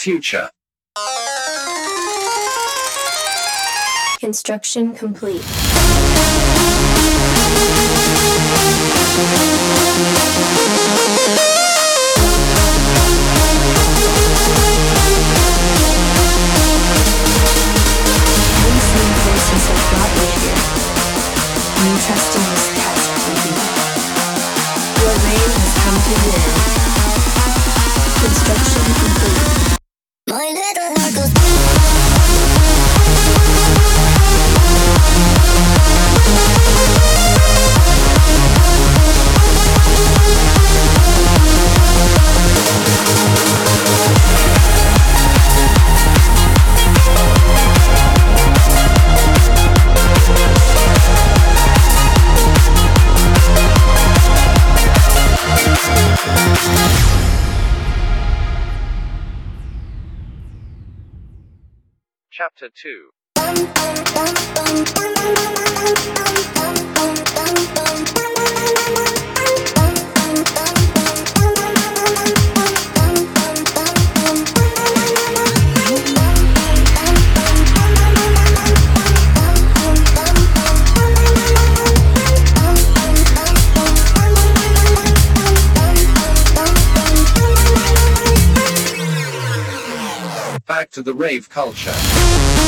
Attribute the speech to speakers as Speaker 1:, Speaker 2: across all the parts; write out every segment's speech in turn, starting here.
Speaker 1: future.
Speaker 2: Construction complete. This you. Your reign has come to an end. Construction complete.
Speaker 1: Brunhilde to the rave culture.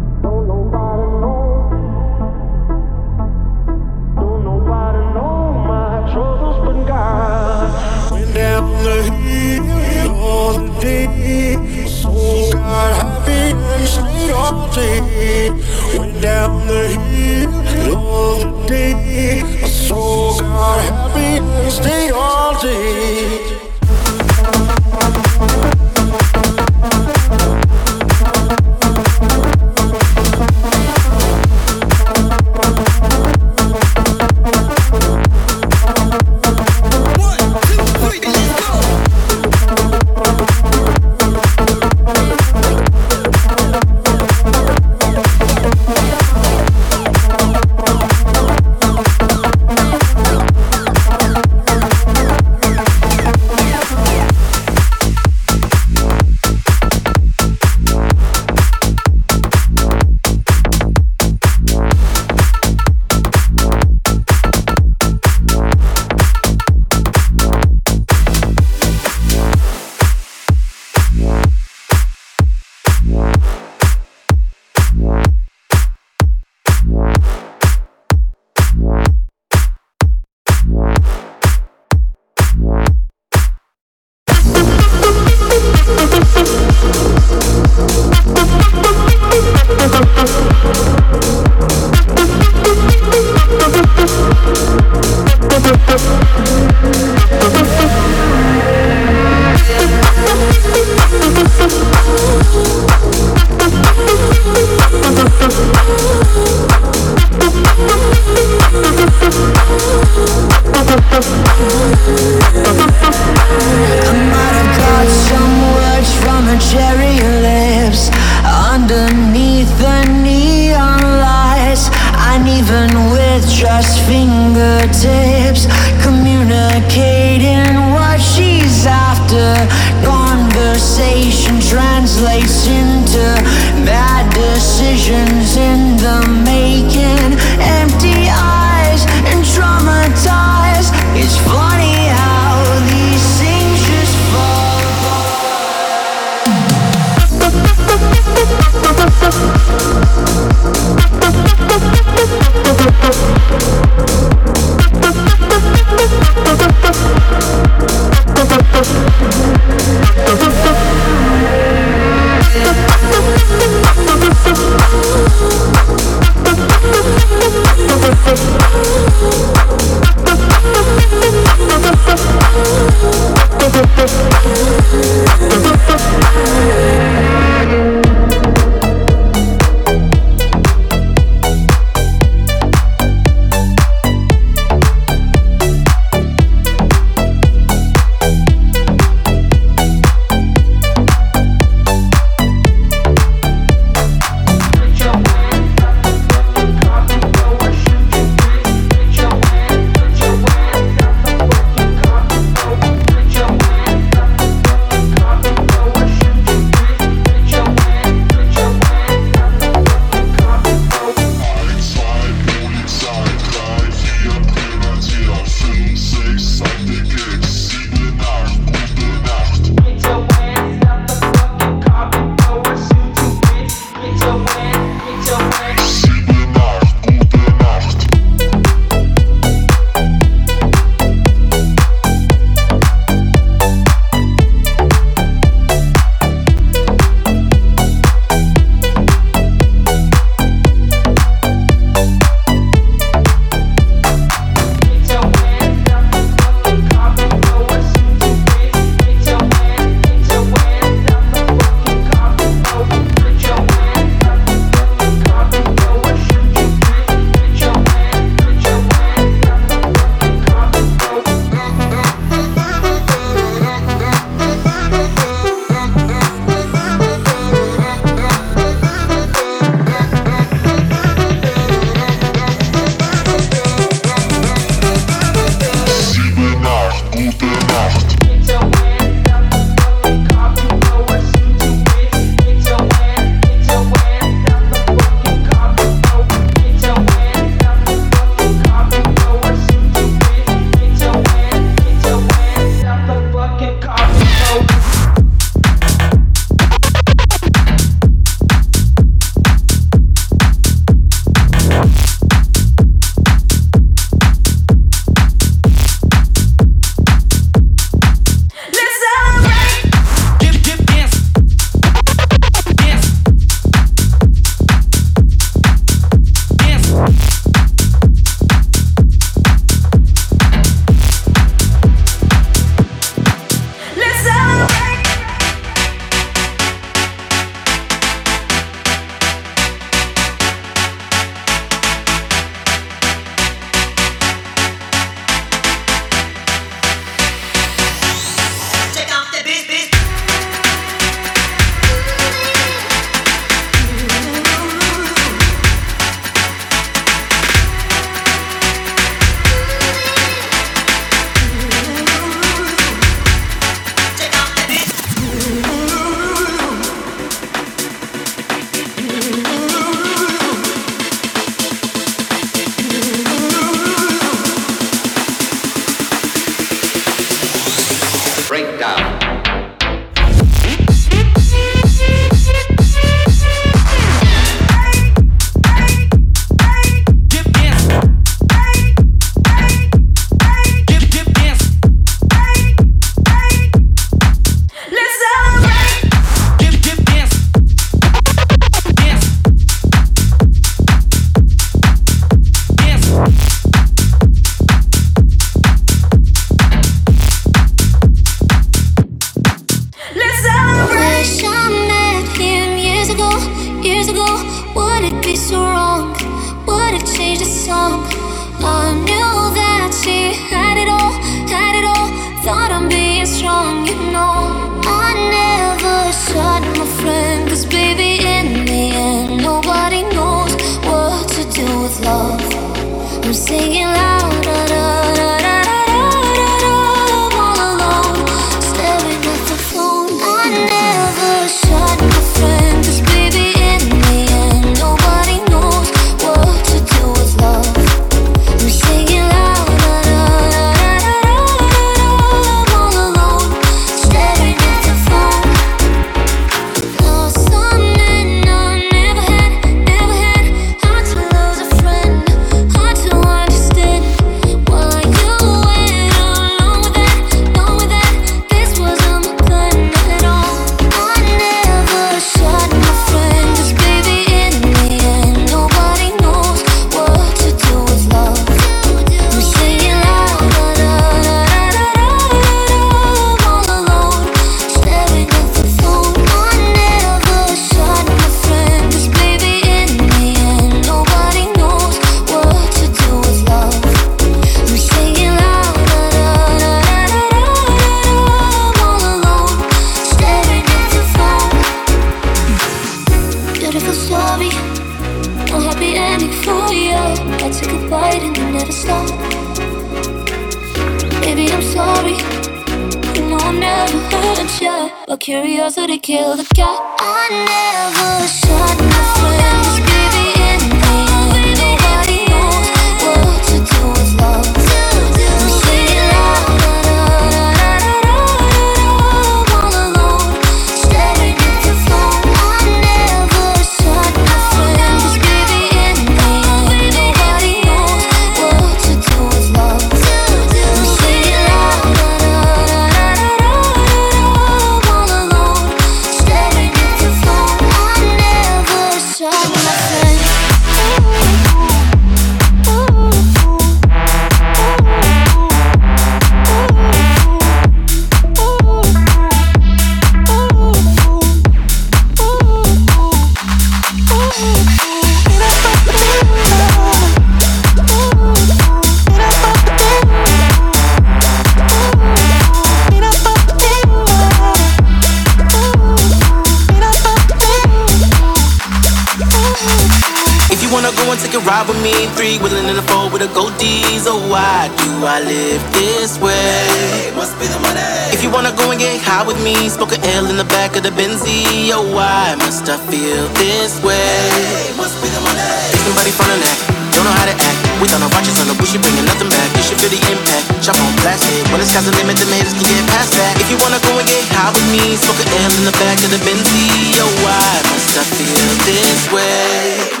Speaker 3: Ride with me, three willing in the four with a gold D's. Oh, why do I live this way? Must be the money. If you wanna go and get high with me, smoke a L in the back of the Benzie. Oh, why must I feel this way? Must be the money. Ain't nobody front that. Don't know how to act. We thought our watches on the bush, you bringing nothing back. You should feel the impact. Chop on plastic. When the sky's the limit, the haters can get past that. If you wanna go and get high with me, smoke a L in the back of the Benzie. Oh, why must I feel this way?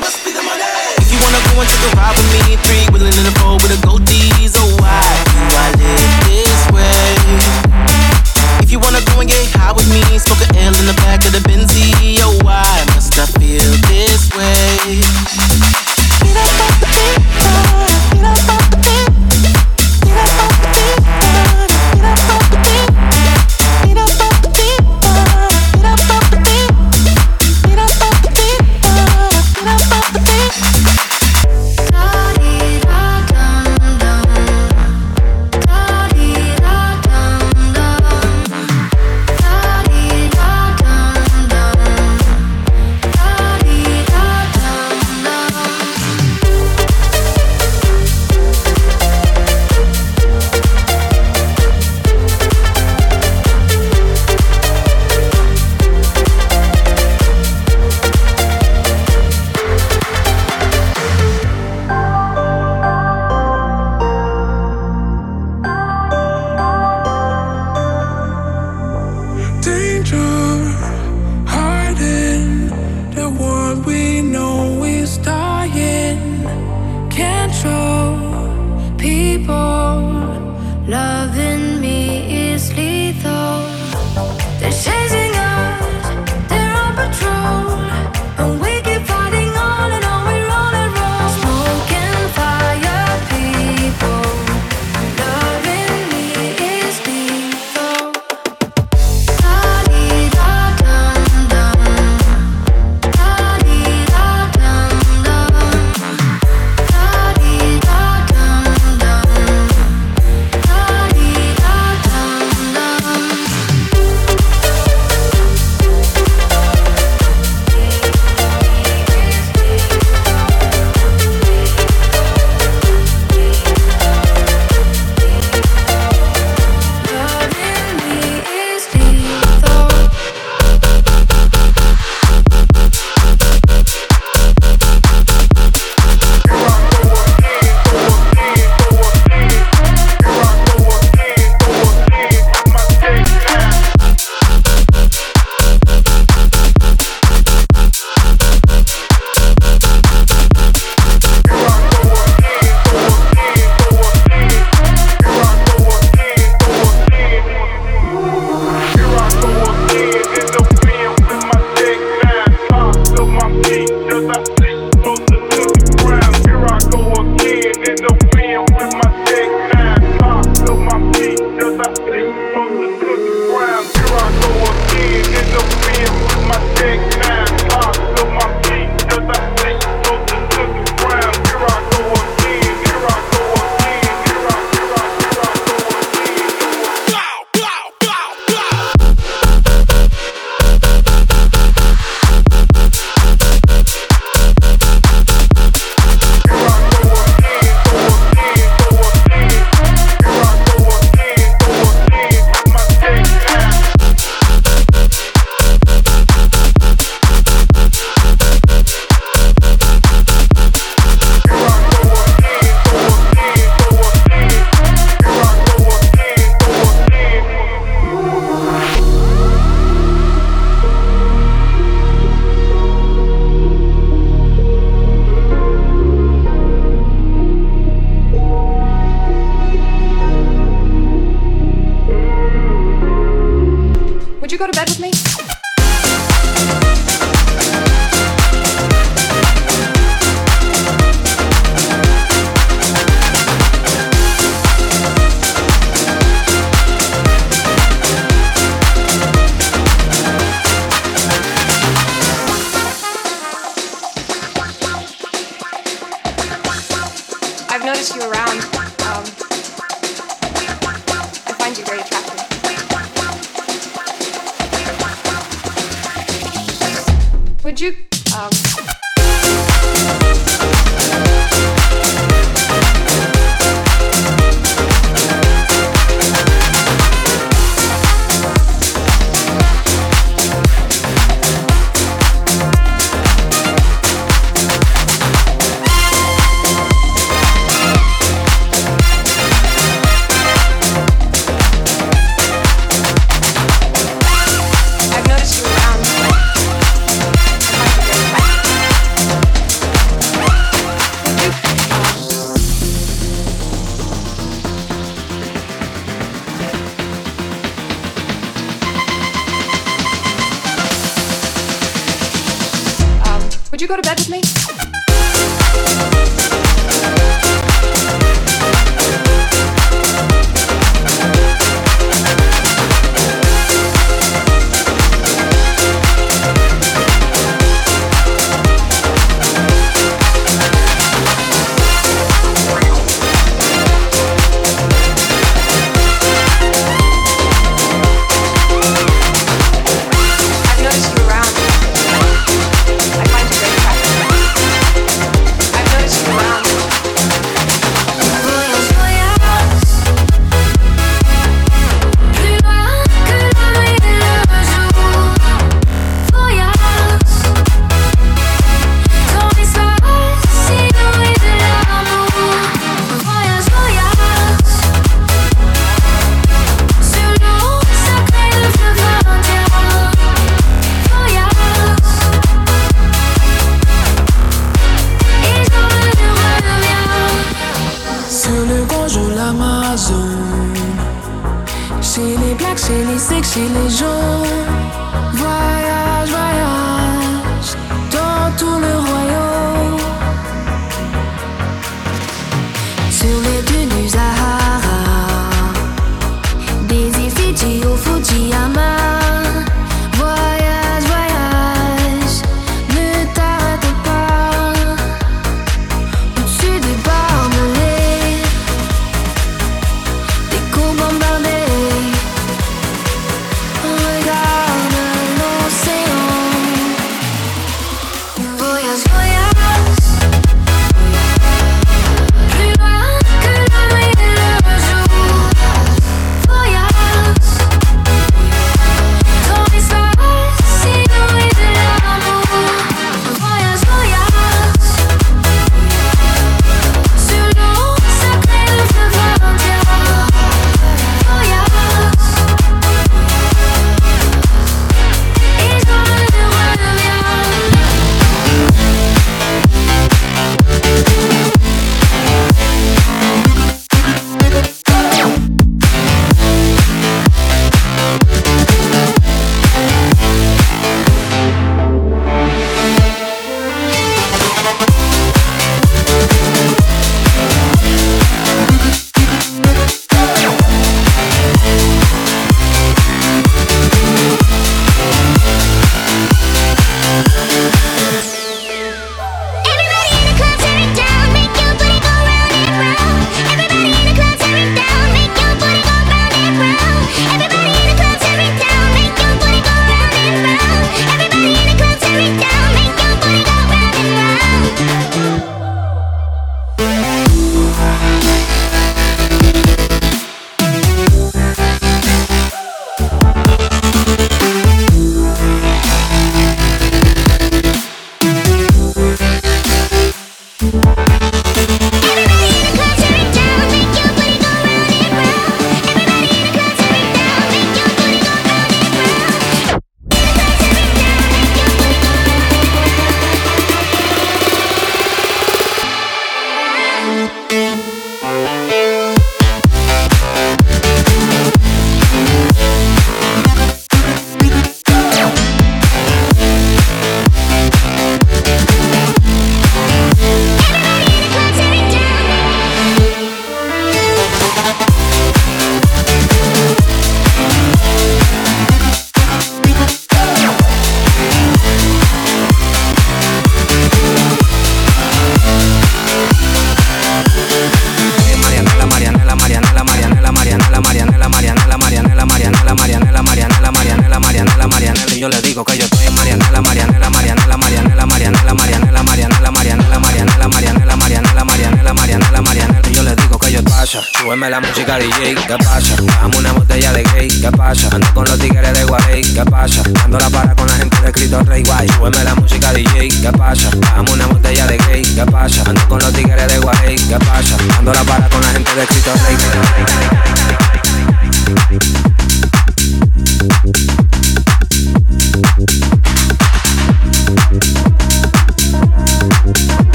Speaker 3: Wanna go and take a ride with me? Three willing in the four with a gold D's. Oh, why do I live this way? If you wanna go and get high with me, smoke a L in the back of the Benzie. Oh, why must I feel this way?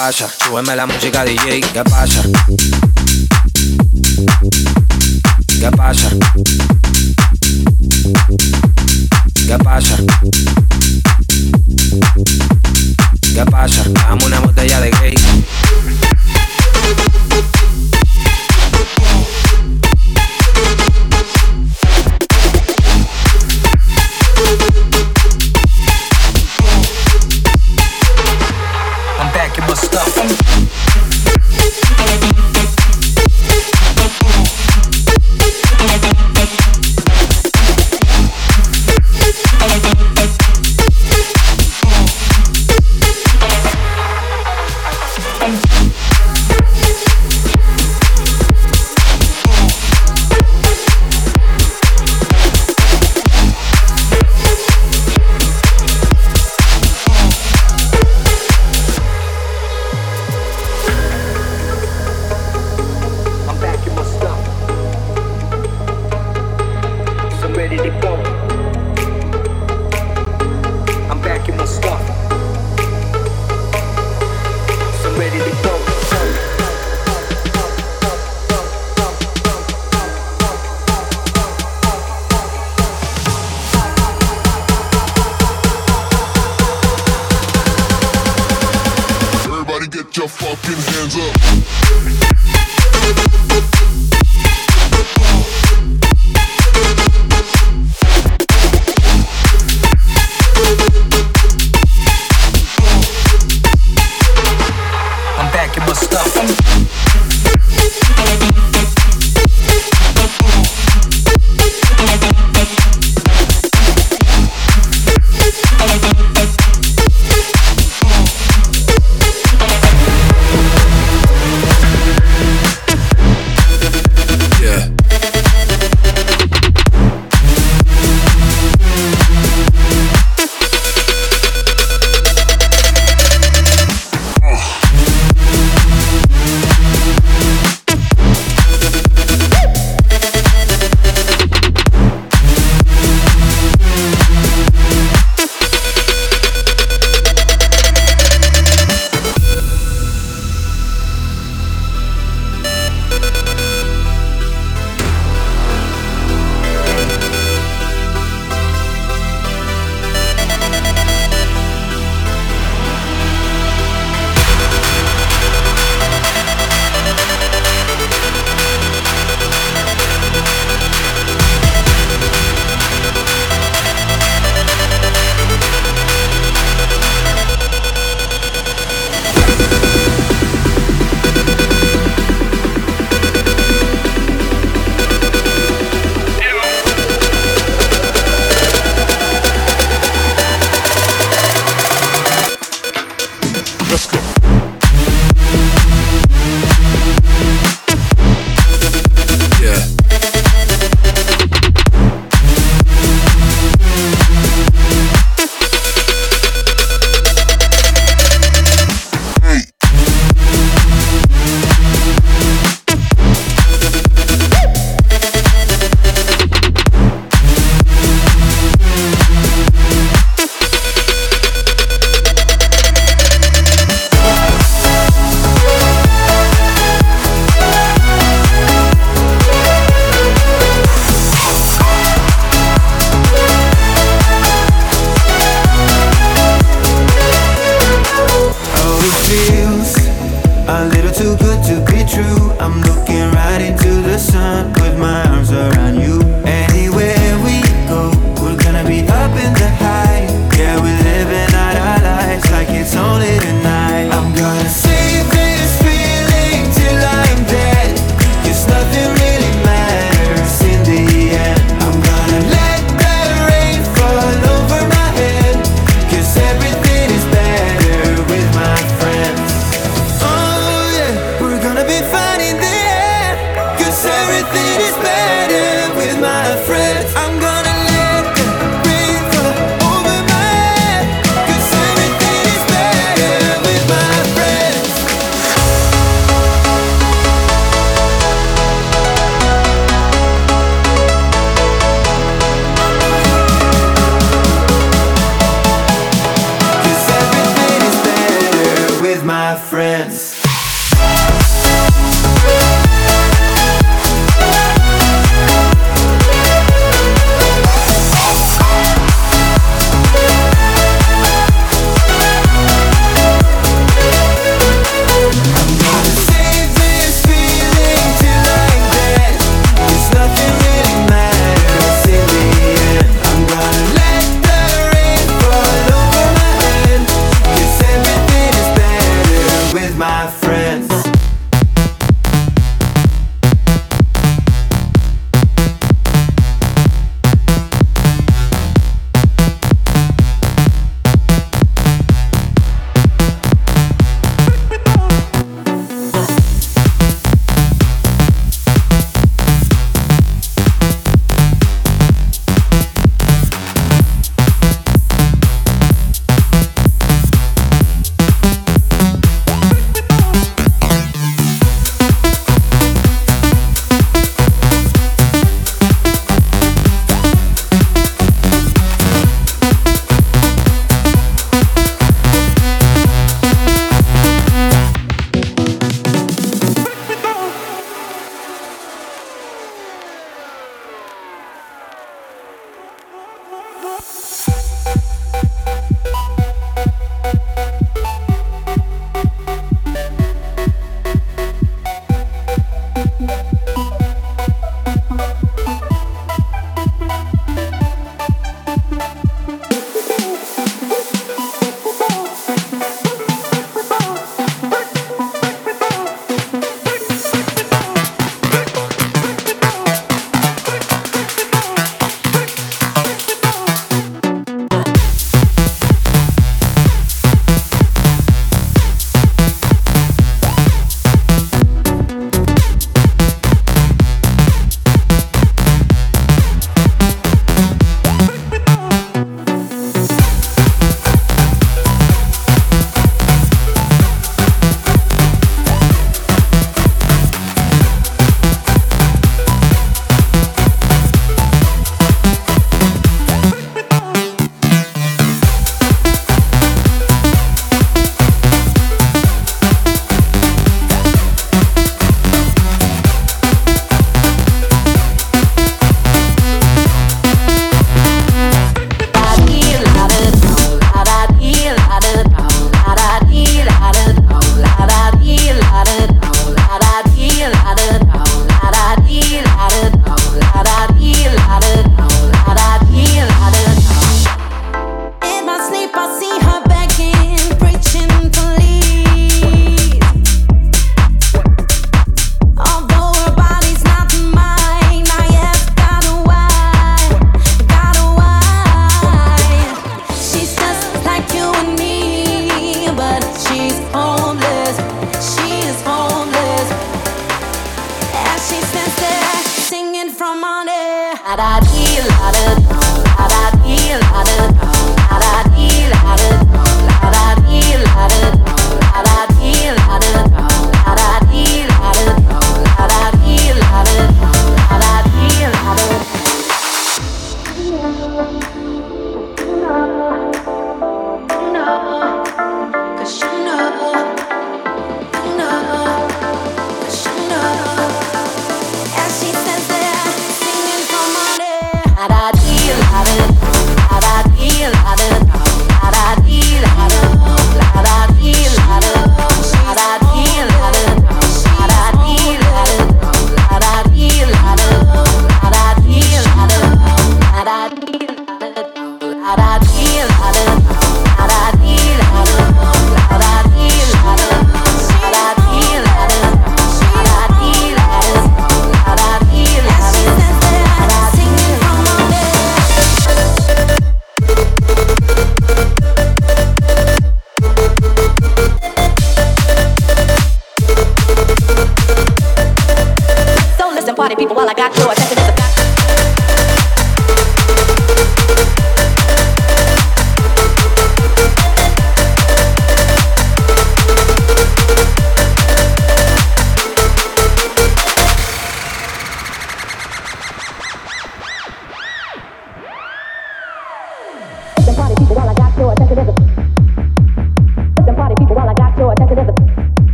Speaker 4: Pasa, súbeme la música DJ, ¿qué pasa? ¿Qué pasa? ¿Qué pasa? ¿Qué pasa? Dame una botella de gay.